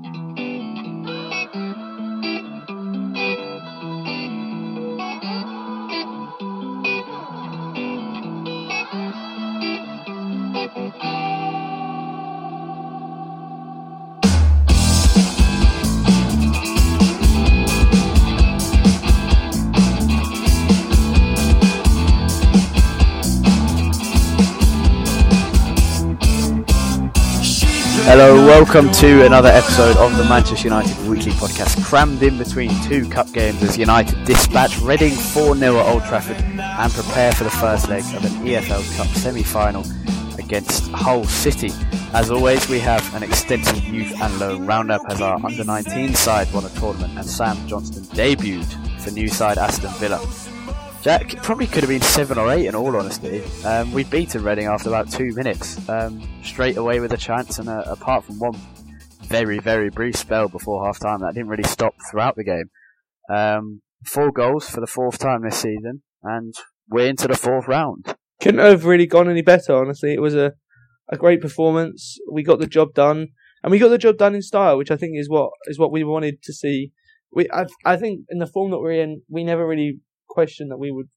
Thank you. Hello, welcome to another episode of the Manchester United Weekly Podcast, crammed in between two cup games as United dispatch Reading 4 0 at Old Trafford and prepare for the first leg of an EFL Cup semi final against Hull City. As always, we have an extensive youth and loan roundup as our under 19 side won a tournament and Sam Johnstone debuted for new side Aston Villa. Jack, probably could have been seven or eight in all honesty. Um, we beaten Reading after about two minutes, um, straight away with a chance, and uh, apart from one very, very brief spell before half time, that didn't really stop throughout the game. Um, four goals for the fourth time this season, and we're into the fourth round. Couldn't have really gone any better, honestly. It was a, a great performance. We got the job done, and we got the job done in style, which I think is what is what we wanted to see. We, I, I think, in the form that we're in, we never really question that we would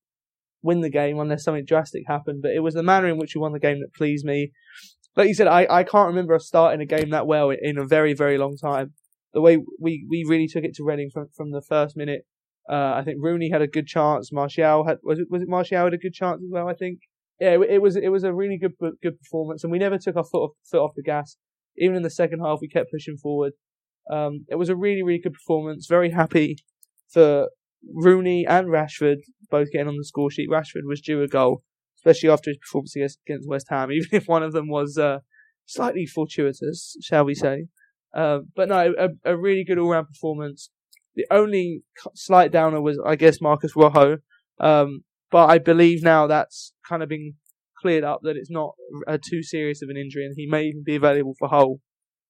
win the game unless something drastic happened. But it was the manner in which we won the game that pleased me. Like you said, I, I can't remember us starting a game that well in a very, very long time. The way we, we really took it to Reading from, from the first minute. Uh, I think Rooney had a good chance. Martial had was it was it Martial had a good chance as well. I think yeah, it, it was it was a really good good performance, and we never took our foot off, foot off the gas. Even in the second half, we kept pushing forward. Um, it was a really really good performance. Very happy for Rooney and Rashford both getting on the score sheet. Rashford was due a goal, especially after his performance against, West Ham, even if one of them was uh, slightly fortuitous, shall we say. Uh, but no, a, a really good all-round performance. The only slight downer was, I guess, Marcos Rojo. Um, but I believe now that's kind of been cleared up that it's not a too serious of an injury, and he may even be available for Hull.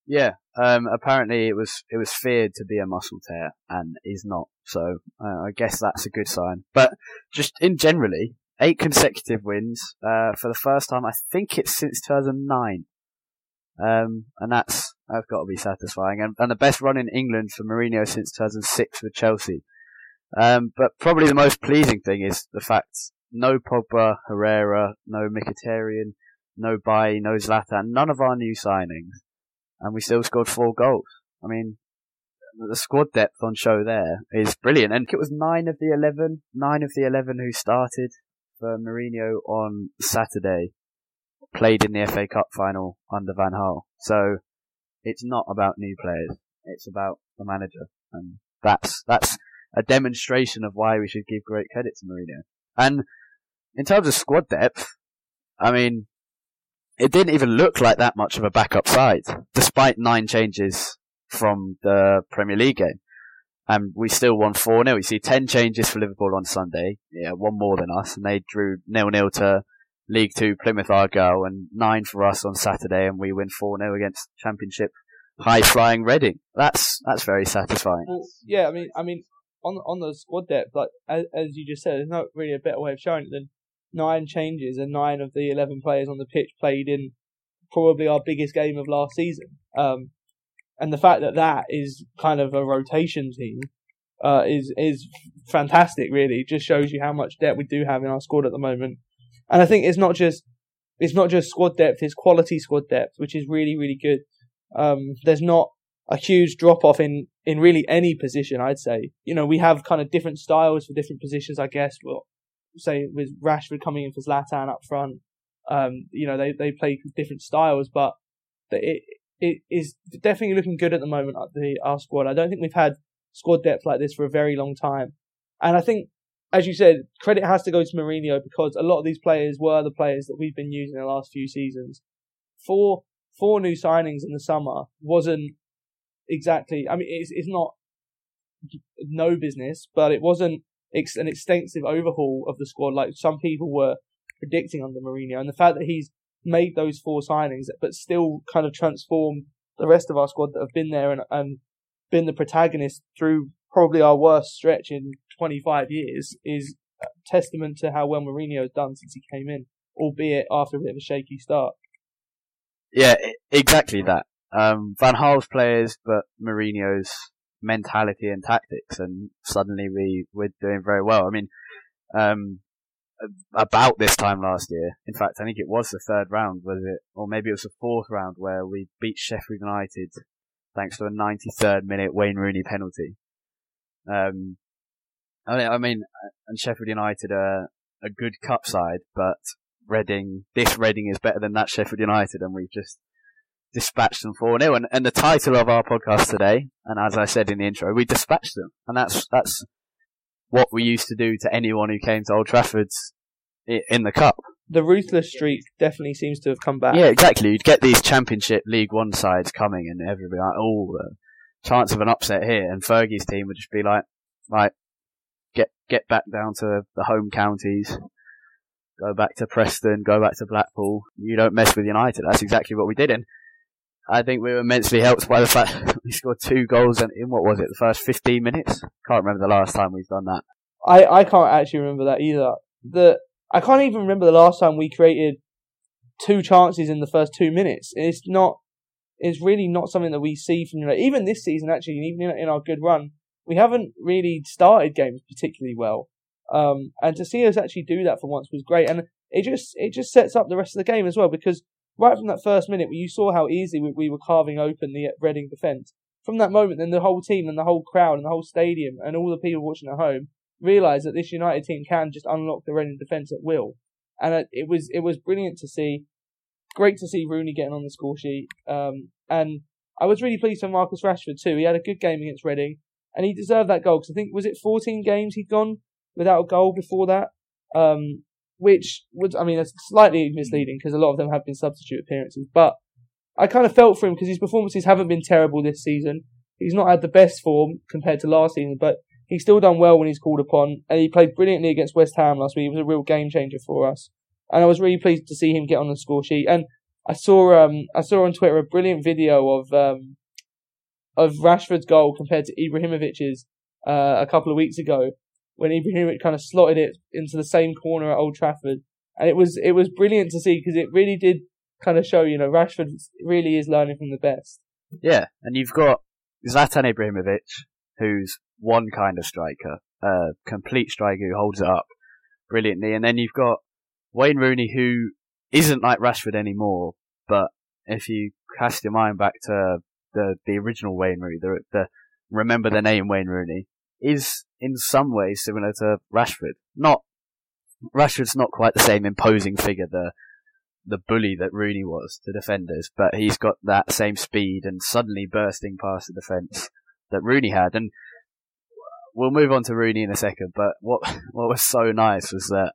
Yeah, um, apparently it was it was feared to be a muscle tear and is not. So uh, I guess that's a good sign. But just in generally, eight consecutive wins uh, for the first time. I think it's since 2009, um, and that's that's got to be satisfying. And, and the best run in England for Mourinho since 2006 with Chelsea. Um, but probably the most pleasing thing is the fact no Pogba, Herrera, no Mkhitaryan, no Bailly, no Zlatan, none of our new signings and we still scored four goals. I mean, the squad depth on show there is brilliant. And it was nine of the 11, nine of the 11 who started for Mourinho on Saturday played in the FA Cup final under Van Gaal. So it's not about new players. It's about the manager. And that's, that's a demonstration of why we should give great credit to Mourinho. And in terms of squad depth, I mean, it didn't even look like that much of a backup side, despite nine changes from the Premier League game. And we still won 4 0. We see 10 changes for Liverpool on Sunday. Yeah, one more than us. And they drew nil nil to League Two Plymouth Argyle and nine for us on Saturday. And we win 4 0 against Championship high flying Reading. That's that's very satisfying. Well, yeah, I mean, I mean, on on the squad depth, like as, as you just said, there's not really a better way of showing it than nine changes and nine of the eleven players on the pitch played in probably our biggest game of last season. Um, and the fact that that is kind of a rotation team uh, is is fantastic. Really, it just shows you how much depth we do have in our squad at the moment. And I think it's not just it's not just squad depth; it's quality squad depth, which is really really good. Um, there's not a huge drop off in in really any position. I'd say you know we have kind of different styles for different positions. I guess well, say with Rashford coming in for Zlatan up front. Um, you know they they play different styles, but it it is definitely looking good at the moment. The our squad. I don't think we've had squad depth like this for a very long time, and I think as you said, credit has to go to Mourinho because a lot of these players were the players that we've been using the last few seasons. Four four new signings in the summer wasn't exactly. I mean, it's it's not no business, but it wasn't ex- an extensive overhaul of the squad like some people were predicting under Mourinho. And the fact that he's made those four signings, but still kind of transformed the rest of our squad that have been there and, and been the protagonist through probably our worst stretch in 25 years is testament to how well Mourinho has done since he came in, albeit after a bit of a shaky start. Yeah, exactly that. Um, Van Gaal's players, but Mourinho's mentality and tactics, and suddenly we we're doing very well. I mean, um, about this time last year, in fact, I think it was the third round, was it, or maybe it was the fourth round where we beat Sheffield United thanks to a 93rd minute Wayne Rooney penalty. Um, I mean, and Sheffield United are a good cup side, but Reading, this Reading is better than that Sheffield United, and we've just dispatched them 4 0. And, and the title of our podcast today, and as I said in the intro, we dispatched them. And that's, that's what we used to do to anyone who came to Old Trafford's in the cup. The ruthless streak definitely seems to have come back. Yeah, exactly. You'd get these Championship League One sides coming, and everybody like, oh, uh, chance of an upset here. And Fergie's team would just be like, right, get get back down to the home counties, go back to Preston, go back to Blackpool. You don't mess with United. That's exactly what we did. And I think we were immensely helped by the fact we scored two goals in, in what was it, the first 15 minutes? Can't remember the last time we've done that. I, I can't actually remember that either. The I can't even remember the last time we created two chances in the first two minutes. It's not. It's really not something that we see from. Even this season, actually, even in our good run, we haven't really started games particularly well. Um, and to see us actually do that for once was great. And it just it just sets up the rest of the game as well because right from that first minute, you saw how easy we, we were carving open the Reading defence. From that moment, then the whole team and the whole crowd and the whole stadium and all the people watching at home realised that this United team can just unlock the Reading defence at will. And it was it was brilliant to see. Great to see Rooney getting on the score sheet. Um, and I was really pleased for Marcus Rashford too. He had a good game against Reading, and he deserved that goal because I think was it 14 games he'd gone without a goal before that. Um, which would, I mean, it's slightly misleading because a lot of them have been substitute appearances, but I kind of felt for him because his performances haven't been terrible this season. He's not had the best form compared to last season, but he's still done well when he's called upon, and he played brilliantly against West Ham last week. He was a real game changer for us, and I was really pleased to see him get on the score sheet. And I saw, um, I saw on Twitter a brilliant video of, um, of Rashford's goal compared to Ibrahimovic's uh, a couple of weeks ago, when Ibrahimovic kind of slotted it into the same corner at Old Trafford, and it was it was brilliant to see because it really did kind of show you know Rashford really is learning from the best. Yeah, and you've got Zlatan Ibrahimovic, who's one kind of striker, a complete striker who holds it up brilliantly, and then you've got Wayne Rooney, who isn't like Rashford anymore, but if you cast your mind back to the the original Wayne Rooney, the, the remember the name Wayne Rooney, is in some ways similar to Rashford. Not Rashford's not quite the same imposing figure, the the bully that Rooney was to defenders, but he's got that same speed and suddenly bursting past the defence that Rooney had. And we'll move on to Rooney in a second, but what what was so nice was that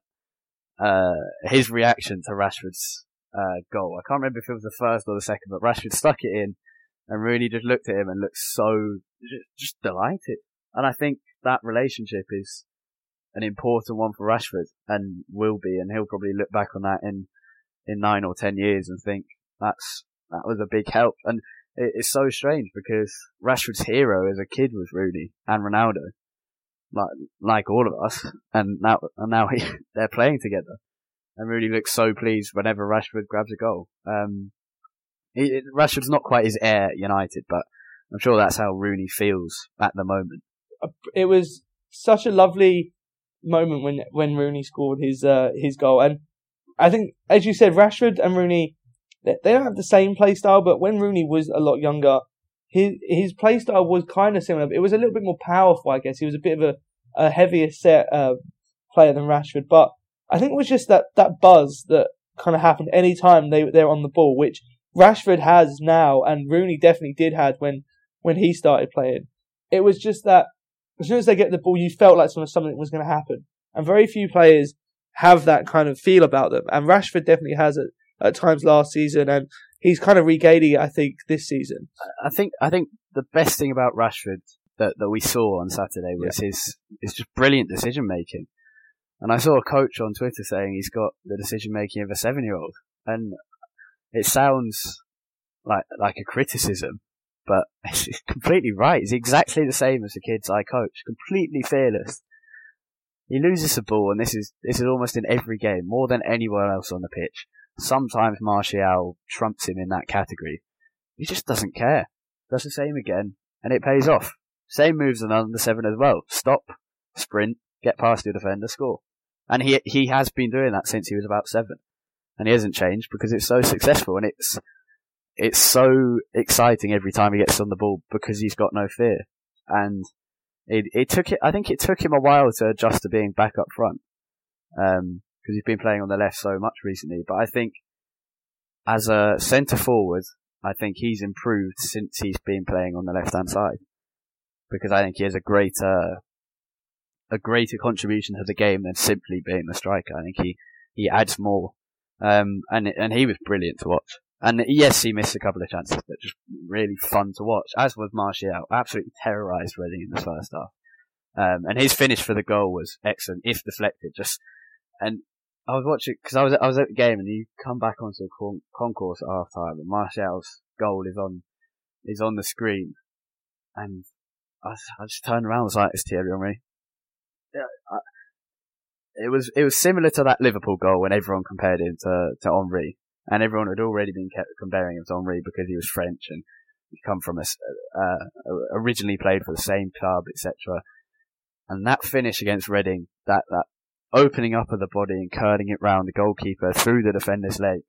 uh, his reaction to Rashford's uh, goal. I can't remember if it was the first or the second, but Rashford stuck it in, and Rooney just looked at him and looked so just delighted. And I think that relationship is an important one for Rashford and will be, and he'll probably look back on that in, in nine or ten years and think that's, that was a big help. And it, it's so strange because Rashford's hero as a kid was Rooney and Ronaldo, like like all of us, and now and now he, they're playing together, and Rooney looks so pleased whenever Rashford grabs a goal. Um, he, Rashford's not quite his heir at United, but I'm sure that's how Rooney feels at the moment. It was such a lovely moment when when Rooney scored his uh, his goal, and I think, as you said, Rashford and Rooney they, don't have the same play style, but when Rooney was a lot younger, his his play style was kind of similar. It was a little bit more powerful, I guess. He was a bit of a, a heavier set uh, player than Rashford, but I think it was just that, that buzz that kind of happened any time they they're on the ball, which Rashford has now, and Rooney definitely did have when when he started playing. It was just that as soon as they get the ball, you felt like something was going to happen, and very few players have that kind of feel about them. And Rashford definitely has it at times last season, and he's kind of regaining it, I think, this season. I think I think the best thing about Rashford that, that we saw on Saturday was yeah. his his just brilliant decision making. And I saw a coach on Twitter saying he's got the decision making of a seven year old, and it sounds like like a criticism, but it's completely right. He's exactly the same as the kids I coach, completely fearless. He loses the ball, and this is this is almost in every game, more than anywhere else on the pitch. Sometimes Martial trumps him in that category. He just doesn't care. Does the same again, and it pays off. Same moves on under seven as well. Stop, sprint, get past your defender, score. And he he has been doing that since he was about seven, and he hasn't changed because it's so successful and it's it's so exciting every time he gets on the ball because he's got no fear. And it it took it. I think it took him a while to adjust to being back up front. Um, because he's been playing on the left so much recently. But I think as a centre forward, I think he's improved since he's been playing on the left hand side because I think he has a greater a greater contribution to the game than simply being the striker. I think he he adds more, um, and and he was brilliant to watch. And yes, he missed a couple of chances, but just really fun to watch. As was Martial, absolutely terrorised Reading in the first half. Um, and his finish for the goal was excellent, if deflected. Just and I was watching because I was I was at the game, and you come back onto the con- concourse at half time, and Martial's goal is on is on the screen, and I, I just turned around and was like, "It's Thierry Henry." Yeah, I, it was it was similar to that Liverpool goal when everyone compared him to to Henry, and everyone had already been comparing him to Henry because he was French and he come from a uh, originally played for the same club, etc. And that finish against Reading, that that opening up of the body and curling it round the goalkeeper through the defender's leg.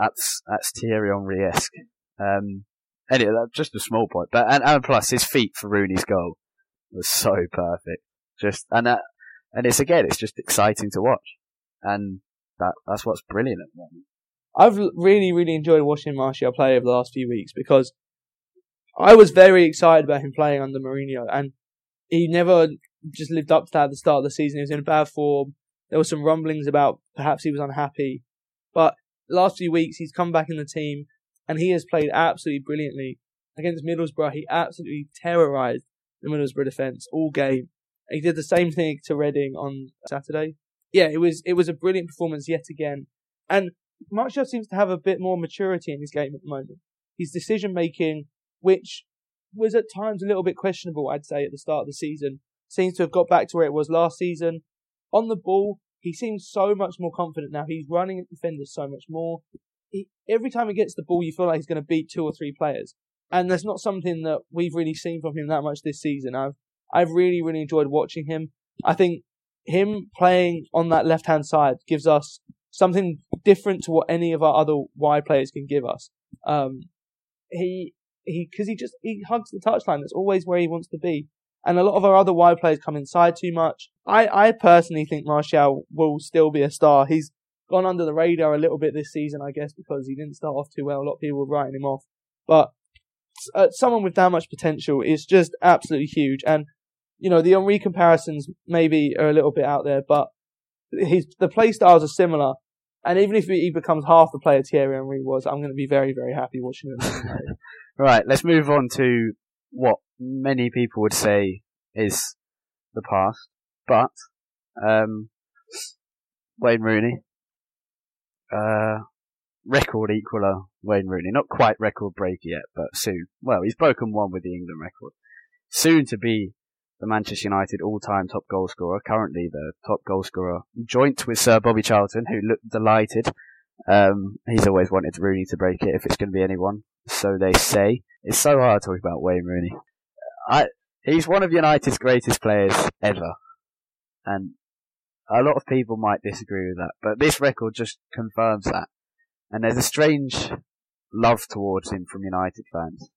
That's that's Thierry Henry esque. Um, anyway, that's just a small point, but and, and plus his feet for Rooney's goal was so perfect. Just and that, and it's again, it's just exciting to watch, and that that's what's brilliant at the moment. I've really, really enjoyed watching Martial play over the last few weeks because I was very excited about him playing under Mourinho, and he never just lived up to that at the start of the season. He was in bad form. There were some rumblings about perhaps he was unhappy. But last few weeks, he's come back in the team and he has played absolutely brilliantly. Against Middlesbrough, he absolutely terrorised the Middlesbrough defence all game. He did the same thing to Reading on Saturday. Yeah, it was it was a brilliant performance yet again. And Martial seems to have a bit more maturity in his game at the moment. His decision making, which was at times a little bit questionable, I'd say, at the start of the season, seems to have got back to where it was last season. On the ball, he seems so much more confident now. He's running at defenders so much more. He, every time he gets the ball, you feel like he's going to beat two or three players. And that's not something that we've really seen from him that much this season. I've, I've really, really enjoyed watching him. I think him playing on that left hand side gives us something different to what any of our other wide players can give us. Um, he, he, cause he just, he hugs the touchline. That's always where he wants to be and a lot of our other wide players come inside too much. I, I personally think Martial will still be a star. He's gone under the radar a little bit this season, I guess, because he didn't start off too well. A lot of people were writing him off. But uh, someone with that much potential is just absolutely huge. And, you know, the Henry comparisons maybe are a little bit out there, but his, the play styles are similar. And even if he becomes half the player Thierry Henry was, I'm going to be very, very happy watching him. right, let's move on to what many people would say is the past, but um, Wayne Rooney, uh, record equaler Wayne Rooney. Not quite record breaker yet, but soon. Well, he's broken one with the England record. Soon to be the Manchester United all-time top goal scorer. Currently the top goal scorer, joint with Sir Bobby Charlton, who looked delighted. Um, he's always wanted Rooney to break it if it's going to be anyone. So they say. It's so hard talking about Wayne Rooney. I, he's one of United's greatest players ever. And a lot of people might disagree with that, but this record just confirms that. And there's a strange love towards him from United fans,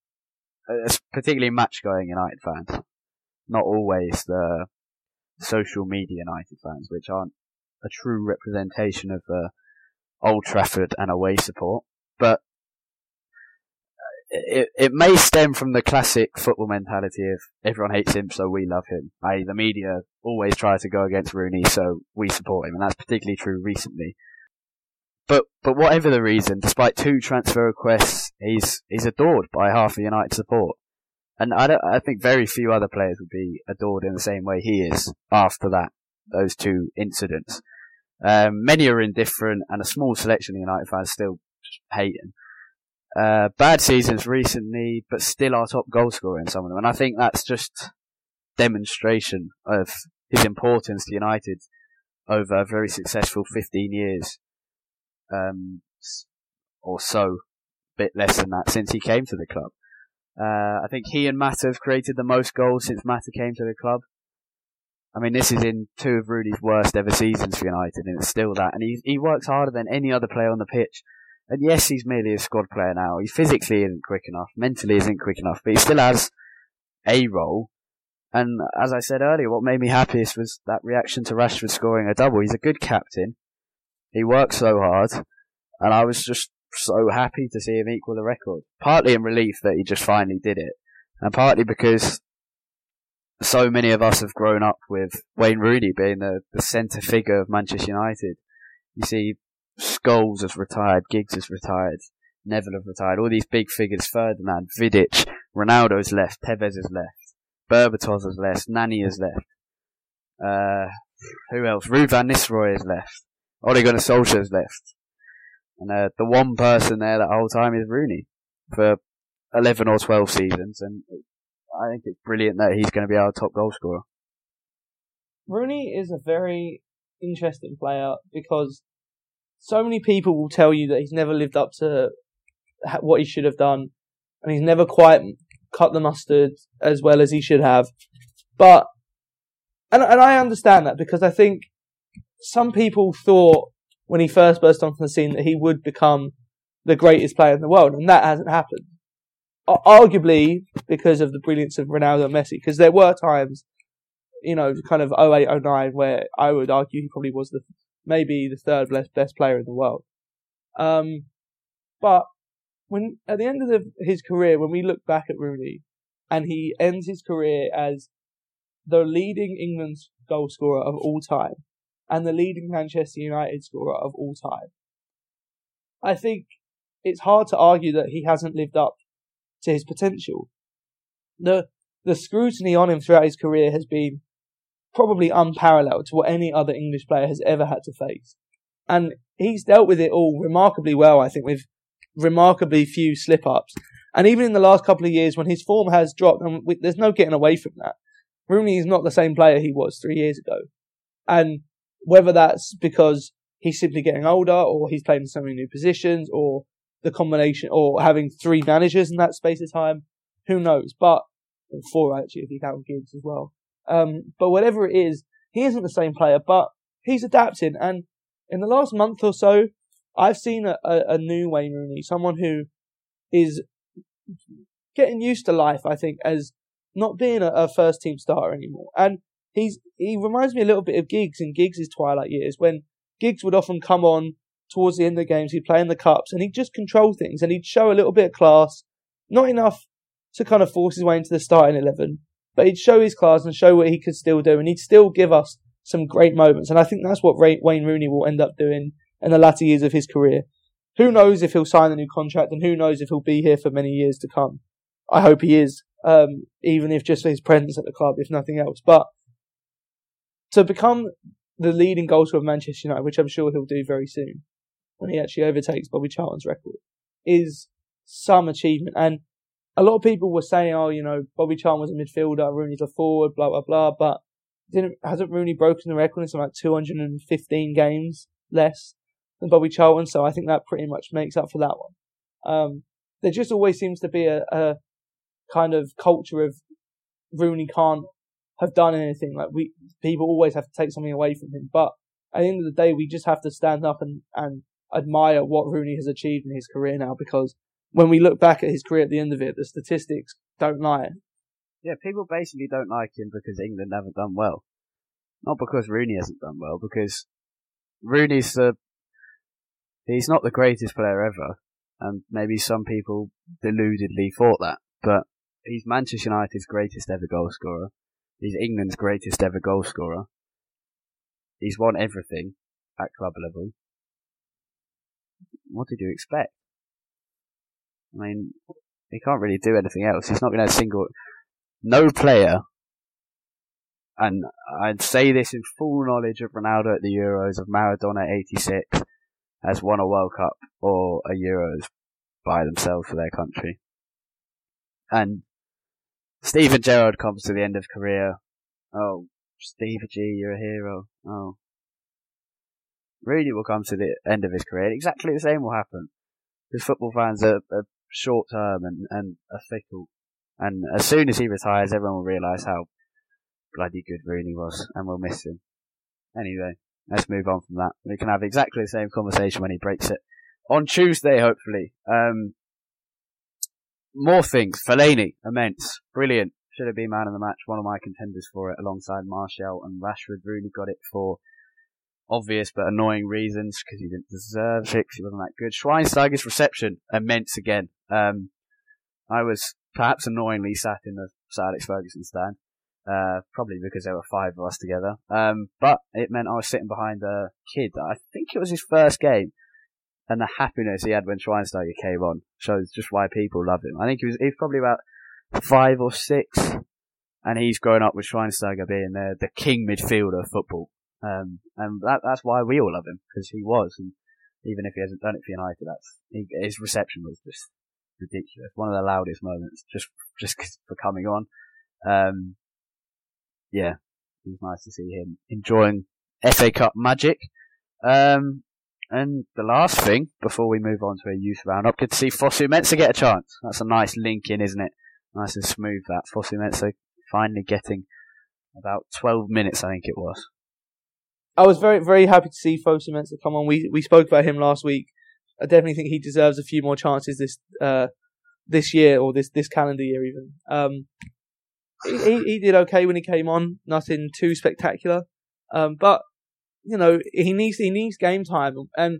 uh, particularly match-going United fans. Not always the social media United fans, which aren't a true representation of the Old Trafford and away support. But it, it may stem from the classic football mentality of everyone hates him, so we love him. I, the media always try to go against Rooney, so we support him, and that's particularly true recently. But but whatever the reason, despite two transfer requests, he's he's adored by half the United support, and I don't, I think very few other players would be adored in the same way he is after that those two incidents. Um, many are indifferent, and a small selection of United fans still hate him. Uh, bad seasons recently, but still our top goal scorer in some of them. And I think that's just demonstration of his importance to United over a very successful 15 years, um, or so, bit less than that since he came to the club. Uh, I think he and Mata have created the most goals since Mata came to the club. I mean, this is in two of Rooney's worst ever seasons for United, and it's still that. And he he works harder than any other player on the pitch. And yes, he's merely a squad player now. He physically isn't quick enough, mentally isn't quick enough, but he still has a role. And as I said earlier, what made me happiest was that reaction to Rashford scoring a double. He's a good captain. He works so hard, and I was just so happy to see him equal the record. Partly in relief that he just finally did it, and partly because so many of us have grown up with Wayne Rooney being the, the centre figure of Manchester United. You see Scholes has retired, Giggs has retired, Neville have retired. All these big figures, Ferdinand, Vidic, Ronaldo's left, Tevez has left, Berbatov has left, Nani has left. Uh, who else? Ruud van Nistelrooy has left. Ole Gunnar Solskjaer's left. And uh, the one person there that whole time is Rooney for 11 or 12 seasons. And I think it's brilliant that he's going to be our top goal scorer. Rooney is a very interesting player because so many people will tell you that he's never lived up to what he should have done, and he's never quite cut the mustard as well as he should have. But and and I understand that because I think some people thought when he first burst onto the scene that he would become the greatest player in the world, and that hasn't happened. Arguably because of the brilliance of Ronaldo and Messi, because there were times, you know, kind of 08, 09, where I would argue he probably was the maybe the third best best player in the world. Um, but when at the end of the, his career, when we look back at Rooney, and he ends his career as the leading England's goal scorer of all time and the leading Manchester United scorer of all time, I think it's hard to argue that he hasn't lived up to his potential. The the scrutiny on him throughout his career has been probably unparalleled to what any other English player has ever had to face. And he's dealt with it all remarkably well, I think, with remarkably few slip ups. And even in the last couple of years when his form has dropped, and we, there's no getting away from that, Rooney is not the same player he was three years ago. And whether that's because he's simply getting older or he's playing in so many new positions or the combination or having three managers in that space of time, who knows? But four actually, if you count Giggs as well. Um, but whatever it is, he isn't the same player, but he's adapting. And in the last month or so, I've seen a, a, a new Wayne Rooney, someone who is getting used to life, I think, as not being a, a, first team starter anymore. And he's he reminds me a little bit of Giggs in Giggs' twilight years when Giggs would often come on towards the end of the games, he'd play in the cups and he'd just control things and he'd show a little bit of class, not enough to kind of force his way into the starting eleven, but he'd show his class and show what he could still do, and he'd still give us some great moments. And I think that's what Wayne Rooney will end up doing in the latter years of his career. Who knows if he'll sign a new contract, and who knows if he'll be here for many years to come. I hope he is, um, even if just for his presence at the club, if nothing else. But to become the leading goal scorer of Manchester United, which I'm sure he'll do very soon, when he actually overtakes Bobby Charlton's record is some achievement. And a lot of people were saying, oh, you know, Bobby Charlton was a midfielder, Rooney's a forward, blah, blah, blah. But didn't, hasn't Rooney broken the record in something like 215 games less than Bobby Charlton? So I think that pretty much makes up for that one. Um, there just always seems to be a, a kind of culture of Rooney can't have done anything. Like we, people always have to take something away from him. But at the end of the day, we just have to stand up and, and admire what Rooney has achieved in his career now because when we look back at his career at the end of it, the statistics don't lie. Yeah, people basically don't like him because England haven't done well. Not because Rooney hasn't done well, because Rooney's the, he's not the greatest player ever, and maybe some people deludedly thought that, but he's Manchester United's greatest ever goal scorer. He's England's greatest ever goal scorer. He's won everything at club level. What did you expect? I mean, he can't really do anything else. He's not going to single. No player, and I'd say this in full knowledge of Ronaldo at the Euros, of Maradona 86, has won a World Cup or a Euros by themselves for their country. And Steven Gerrard comes to the end of career. Oh, Steve G, you're a hero. Oh. Rooney will come to the end of his career. Exactly the same will happen. Because football fans are, are short term and, and are fickle. And as soon as he retires, everyone will realise how bloody good Rooney was, and we'll miss him. Anyway, let's move on from that. We can have exactly the same conversation when he breaks it on Tuesday, hopefully. Um, more things. Fellaini, immense, brilliant. Should have been man of the match. One of my contenders for it, alongside Martial and Rashford. Rooney got it for obvious but annoying reasons because he didn't deserve it. He wasn't that good. Schweinsteiger's reception, immense again. Um, I was perhaps annoyingly sat in the Sir Alex Ferguson stand, uh, probably because there were five of us together. Um, but it meant I was sitting behind a kid. I think it was his first game, and the happiness he had when Schweinsteiger came on shows just why people love him. I think he was he's probably about five or six, and he's grown up with Schweinsteiger being the the king midfielder of football. Um, and that, that's why we all love him because he was, and even if he hasn't done it for United, that's he, his reception was just ridiculous. One of the loudest moments, just just for coming on. Um, yeah, it was nice to see him enjoying FA Cup magic. Um, and the last thing before we move on to a youth roundup, good to see Fosu Mensah get a chance. That's a nice link in, isn't it? Nice and smooth that Fosu Mensah finally getting about 12 minutes, I think it was. I was very, very happy to see Fosu Mensah come on. We we spoke about him last week. I definitely think he deserves a few more chances this uh, this year or this this calendar year even. Um, he, he did okay when he came on, nothing too spectacular. Um, but you know he needs he needs game time, and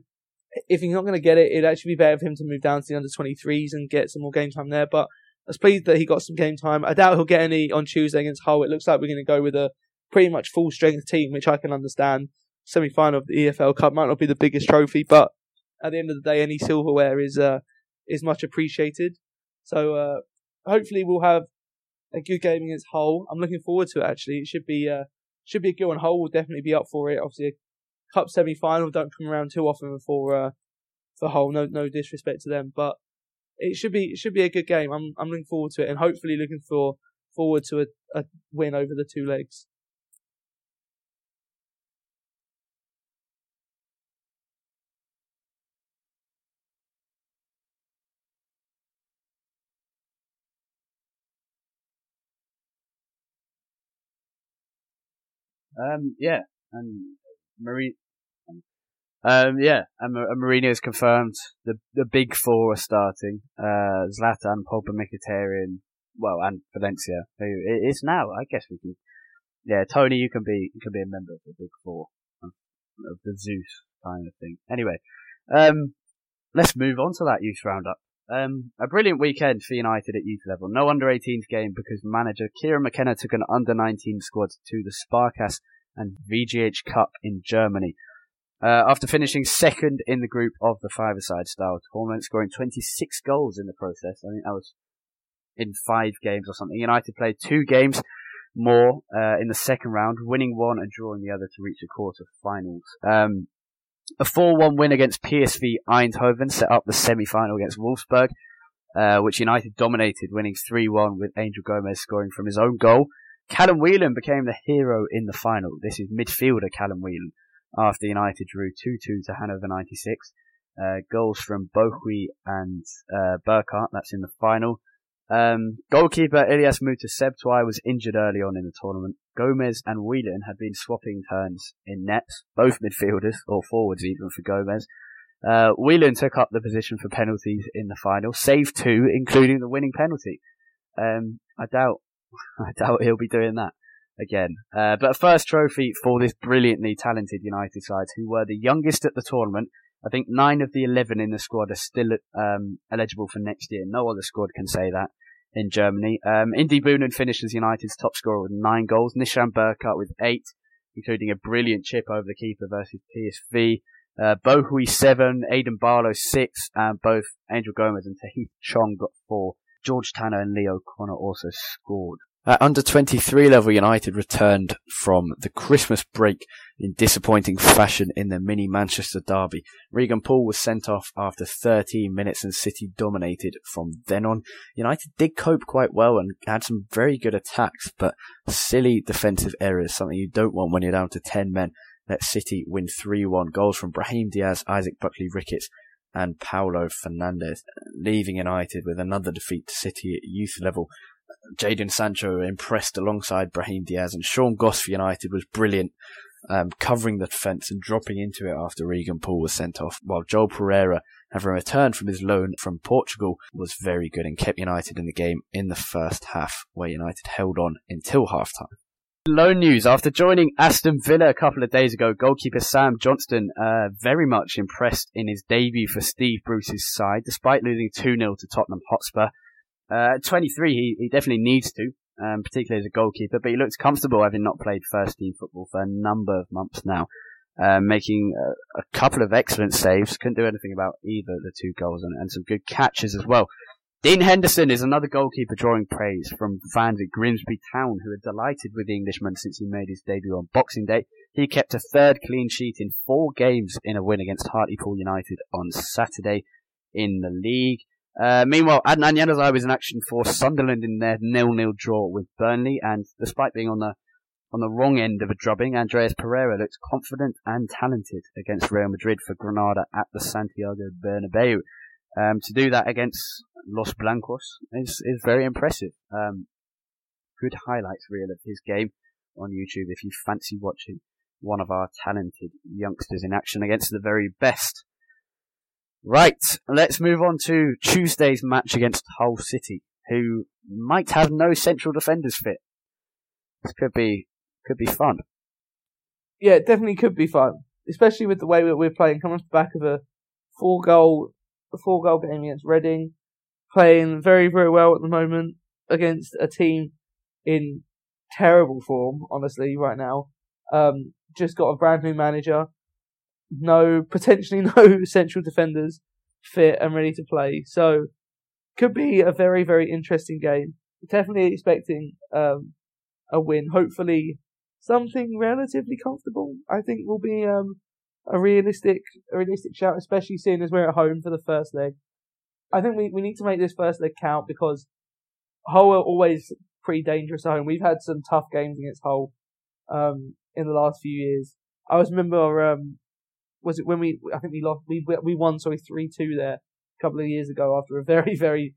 if he's not going to get it, it'd actually be better for him to move down to the under 23s and get some more game time there. But I was pleased that he got some game time. I doubt he'll get any on Tuesday against Hull. It looks like we're going to go with a pretty much full strength team, which I can understand. Semi final of the EFL Cup might not be the biggest trophy, but at the end of the day, any silverware is uh, is much appreciated. So uh, hopefully we'll have a good game against Hull. I'm looking forward to it. Actually, it should be uh, should be a good one. Hull will definitely be up for it. Obviously, a cup semi final don't come around too often for uh, for Hull. No no disrespect to them, but it should be it should be a good game. I'm I'm looking forward to it, and hopefully looking for forward to a, a win over the two legs. Um, yeah, and Marie. Um, yeah, and, and Mourinho confirmed the the big four are starting. Uh, Zlatan, Pogba, Mkhitaryan, well, and Valencia. Who it is now? I guess we can. Yeah, Tony, you can be you can be a member of the big four of, of the Zeus kind of thing. Anyway, um, let's move on to that youth roundup. Um, a brilliant weekend for United at youth level. No under 18s game because manager Kieran McKenna took an under 19 squad to the Sparkasse and VGH Cup in Germany. Uh, after finishing second in the group of the five-a-side style tournament, scoring 26 goals in the process. I think that was in five games or something. United played two games more uh, in the second round, winning one and drawing the other to reach the quarter finals. Um, A 4-1 win against PSV Eindhoven set up the semi-final against Wolfsburg, uh, which United dominated, winning 3-1 with Angel Gomes scoring from his own goal. Callum Whelan became the hero in the final. This is midfielder Callum Whelan after United drew 2-2 to Hannover 96. Uh, goals from Bohui and uh, Burkart, that's in the final. Um, goalkeeper Ilias Moutha-Sebtaoui was injured early on in the tournament. Gomes and Whelan had been swapping turns in nets, both midfielders, or forwards even for Gomes. Uh, Whelan took up the position for penalties in the final, saved two, including the winning penalty. Um, I doubt, I doubt he'll be doing that again. Uh, but first trophy for this brilliantly talented United side, who were the youngest at the tournament. I think nine of the eleven in the squad are still um, eligible for next year. No other squad can say that in Germany. Um, Indy Boonen finishes United's top scorer with nine goals. Nishan Burkart with eight, including a brilliant chip over the keeper versus PSV. Uh, Bohui seven, Aidan Barlow six, and both Angel Gomes and Tahith Chong got four. George Tanner and Lee O'Connor also scored. At under 23 level, United returned from the Christmas break in disappointing fashion in the mini Manchester derby. Regan Poole was sent off after 13 minutes and City dominated from then on. United did cope quite well and had some very good attacks, but silly defensive errors, something you don't want when you're down to 10 men. Let City win 3-1. Goals from Brahim Diaz, Isaac Buckley Ricketts, and Paolo Fernandes, leaving United with another defeat to City at youth level. Jadon Sancho impressed alongside Brahim Diaz, and Sean Goss for United was brilliant, um, covering the defence and dropping into it after Regan Poole was sent off, while Joel Pereira, having returned from his loan from Portugal, was very good and kept United in the game in the first half, where United held on until half time. Loan news. After joining Aston Villa a couple of days ago, goalkeeper Sam Johnstone uh, very much impressed in his debut for Steve Bruce's side, despite losing 2-0 to Tottenham Hotspur. Uh, at 23, he, he definitely needs to, um, particularly as a goalkeeper, but he looks comfortable having not played first team football for a number of months now, uh, making a, a, couple of excellent saves. Couldn't do anything about either the two goals and, and some good catches as well. Dean Henderson is another goalkeeper drawing praise from fans at Grimsby Town who are delighted with the Englishman since he made his debut on Boxing Day. He kept a third clean sheet in four games in a win against Hartlepool United on Saturday in the league. Uh, meanwhile, Adnan Januzaj was in action for Sunderland in their nil-nil draw with Burnley, and despite being on the on the wrong end of a drubbing, Andreas Pereira looked confident and talented against Real Madrid for Granada at the Santiago Bernabeu. Um, to do that against Los Blancos is, is very impressive. Um, good highlights reel of his game on YouTube if you fancy watching one of our talented youngsters in action against the very best. Right, let's move on to Tuesday's match against Hull City, who might have no central defenders fit. This could be could be fun. Yeah, it definitely could be fun, especially with the way that we're playing. Coming off the back of a four goal a four goal game against Reading, playing very, very well at the moment against a team in terrible form, honestly, right now. Um, just got a brand new manager. No, potentially no central defenders fit and ready to play. So, could be a very, very interesting game. Definitely expecting, um, a win. Hopefully, something relatively comfortable. I think will be, um, a realistic, a realistic shout, especially seeing as we're at home for the first leg. I think we, we need to make this first leg count because Hull are always pretty dangerous at home. We've had some tough games against Hull, um, in the last few years. I always remember, um, was it when we, I think we lost, we, we won, sorry, 3-2 there a couple of years ago after a very, very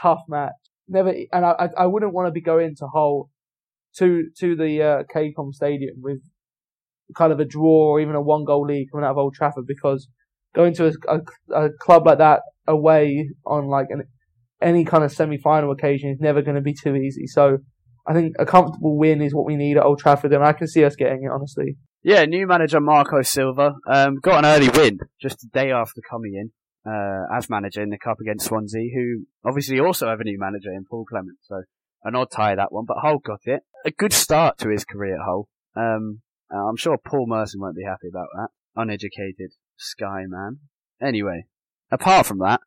tough match. Never, and I, I wouldn't want to be going to Hull to, to the, uh, KCOM stadium with kind of a draw or even a one goal lead coming out of Old Trafford because going to a, a, a club like that away on like an, any kind of semi final occasion is never going to be too easy. So I think a comfortable win is what we need at Old Trafford, and I can see us getting it, honestly. Yeah, new manager Marco Silva um, got an early win just a day after coming in uh, as manager in the cup against Swansea, who obviously also have a new manager in Paul Clement. So an odd tie that one, but Hull got it. A good start to his career at Hull. Um, I'm sure Paul Merson won't be happy about that. Uneducated Sky man. Anyway, apart from that,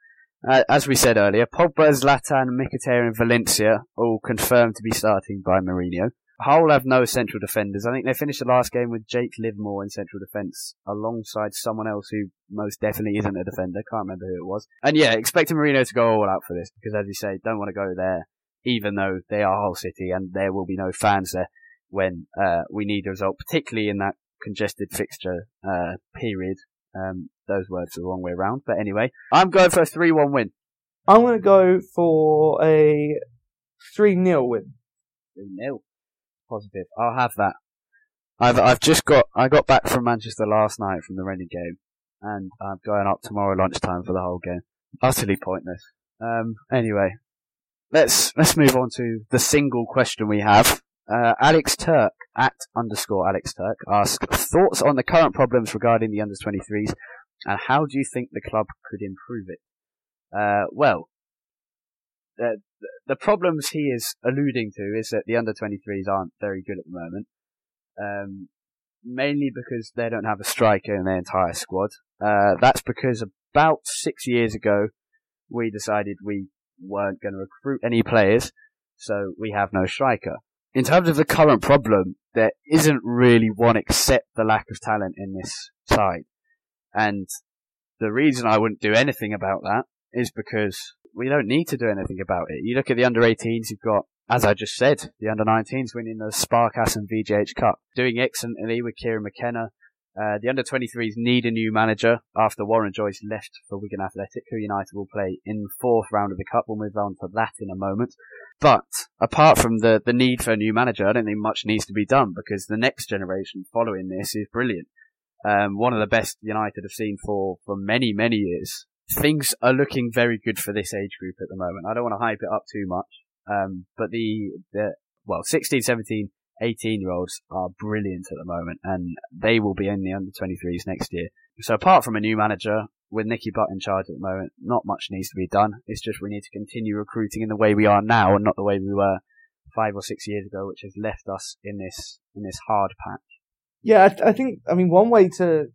uh, as we said earlier, Pogba, Zlatan, Mkhitaryan, Valencia all confirmed to be starting by Mourinho. Hull have no central defenders. I think they finished the last game with Jake Livermore in central defence alongside someone else who most definitely isn't a defender. Can't remember who it was. And yeah, expecting Mourinho to go all out for this because as you say, don't want to go there even though they are Hull City and there will be no fans there when uh, we need a result, particularly in that congested fixture uh, period. Um, those words are the wrong way around. But anyway, I'm going for a 3-1 win. I'm going to go for a 3 0 win. 3 0. Positive. I'll have that. I've I've just got I got back from Manchester last night from the Reading game, and I'm going up tomorrow lunchtime for the Hull game. Utterly pointless. Um. Anyway, let's let's move on to the single question we have. Uh, Alex Turk at underscore Alex Turk asks thoughts on the current problems regarding the under 23s, and how do you think the club could improve it? Uh, well, the, the problems he is alluding to is that the under 23s aren't very good at the moment. Um, mainly because they don't have a striker in their entire squad. Uh, that's because about six years ago, we decided we weren't going to recruit any players, so we have no striker. In terms of the current problem, there isn't really one except the lack of talent in this side. And the reason I wouldn't do anything about that is because we don't need to do anything about it. You look at the under 18s, you've got, as I just said, the under 19s winning the Sparkasse and VGH Cup, doing excellently with Kieran McKenna. Uh, the under 23s need a new manager after Warren Joyce left for Wigan Athletic, who United will play in the fourth round of the Cup. We'll move on to that in a moment. But apart from the, the need for a new manager, I don't think much needs to be done because the next generation following this is brilliant. Um, one of the best United have seen for, for many, many years things are looking very good for this age group at the moment. I don't want to hype it up too much, um, but the, the, well, 16, 17, 18 year olds are brilliant at the moment and they will be in the under 23s next year. So apart from a new manager with Nicky Butt in charge at the moment, not much needs to be done. It's just we need to continue recruiting in the way we are now and not the way we were five or six years ago, which has left us in this, in this hard patch. Yeah, I, th- I think, I mean, one way to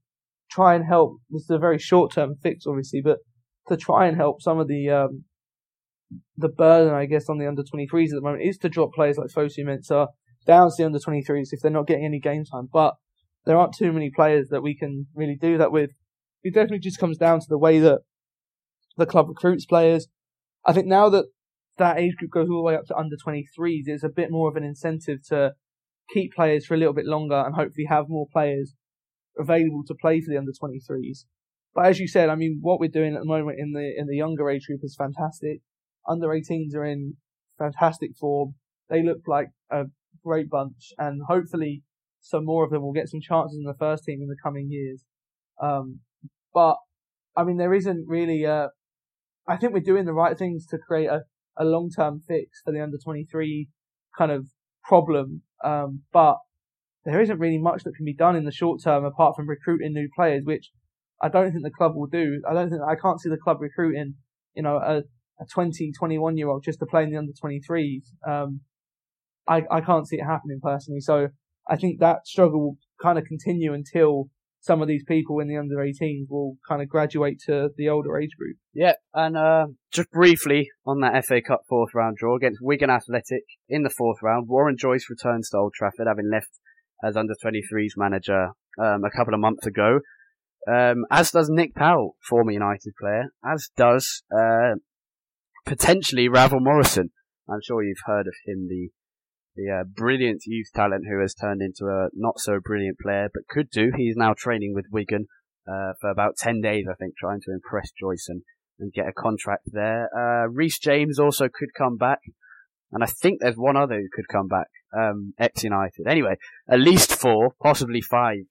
try and help. This is a very short term fix, obviously, but to try and help some of the um, the burden, I guess, on the under 23s at the moment is to drop players like Fosu Mensah down to the under 23s if they're not getting any game time. But there aren't too many players that we can really do that with. It definitely just comes down to the way that the club recruits players. I think now that that age group goes all the way up to under 23s, it's a bit more of an incentive to keep players for a little bit longer and hopefully have more players available to play for the under 23s. But as you said, I mean, what we're doing at the moment in the in the younger age group is fantastic. Under 18s are in fantastic form. They look like a great bunch, and hopefully some more of them will get some chances in the first team in the coming years. Um, but I mean, there isn't really. I think we're doing the right things to create a, a long term fix for the under 23 kind of problem. Um, but there isn't really much that can be done in the short term apart from recruiting new players, which I don't think the club will do. I don't think I can't see the club recruiting, you know, a, a 20, 21 year old just to play in the under 23s. Um, I, I can't see it happening personally. So I think that struggle will kind of continue until some of these people in the under 18s will kind of graduate to the older age group. Yeah, and uh, just briefly on that FA Cup fourth round draw against Wigan Athletic in the fourth round, Warren Joyce returns to Old Trafford, having left as under 23s manager um, a couple of months ago. Um, as does Nick Powell, former United player, as does uh, potentially Ravel Morrison. I'm sure you've heard of him, the the uh, brilliant youth talent who has turned into a not so brilliant player, but could do. He's now training with Wigan uh, for about ten days, I think, trying to impress Joyce and, and get a contract there. Uh, Reece James also could come back, and I think there's one other who could come back um, ex United. Anyway, at least four, possibly five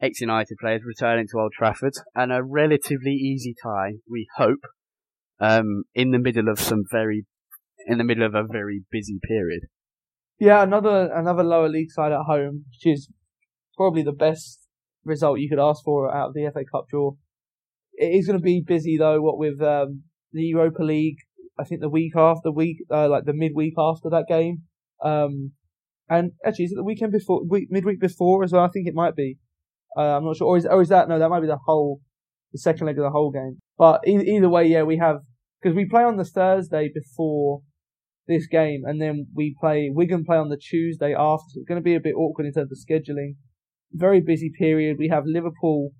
ex United players returning to Old Trafford, and a relatively easy tie, we hope, um, in the middle of some very, in the middle of a very busy period. Yeah, another another lower league side at home, which is probably the best result you could ask for out of the FA Cup draw. It is going to be busy though. What with um, the Europa League, I think the week after week, uh, like the midweek after that game, um, and actually, is it the weekend before, week, midweek before as well? I think it might be. Uh, I'm not sure. Or is, or is that, no, that might be the Hull, the second leg of the Hull game. But e- either way, yeah, we have, because we play on the Thursday before this game, and then we play Wigan play on the Tuesday after. So it's going to be a bit awkward in terms of scheduling. Very busy period. We have Liverpool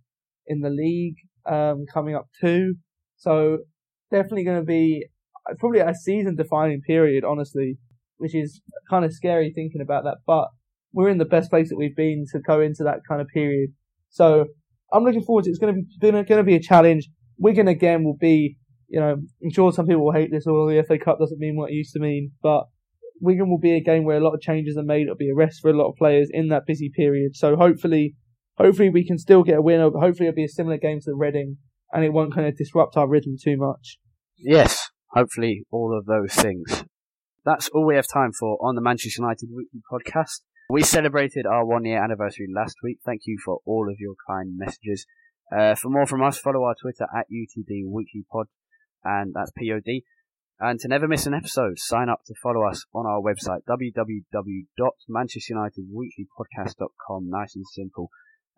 in the league um, coming up too, so definitely going to be probably a season defining period, honestly, which is kind of scary thinking about that. But we're in the best place that we've been to go into that kind of period. So I'm looking forward to it. It's going to be going to be a challenge. Wigan again will be, you know, I'm sure some people will hate this or the FA Cup doesn't mean what it used to mean, but Wigan will be a game where a lot of changes are made. It'll be a rest for a lot of players in that busy period. So hopefully, hopefully we can still get a win. Hopefully it'll be a similar game to the Reading and it won't kind of disrupt our rhythm too much. Yes, hopefully all of those things. That's all we have time for on the Manchester United Weekly Podcast. We celebrated our one year anniversary last week. Thank you for all of your kind messages. Uh, for more from us, follow our Twitter at UTD Weekly Pod, and that's POD. And to never miss an episode, sign up to follow us on our website, www.manchesterunitedweeklypodcast.com. Nice and simple.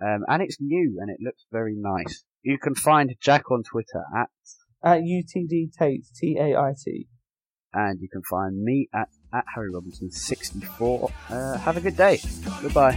Um, and it's new and it looks very nice. You can find Jack on Twitter at at UTD Tait, T A I T. And you can find me at, at Harry Robinson 64. Uh, have a good day. Goodbye.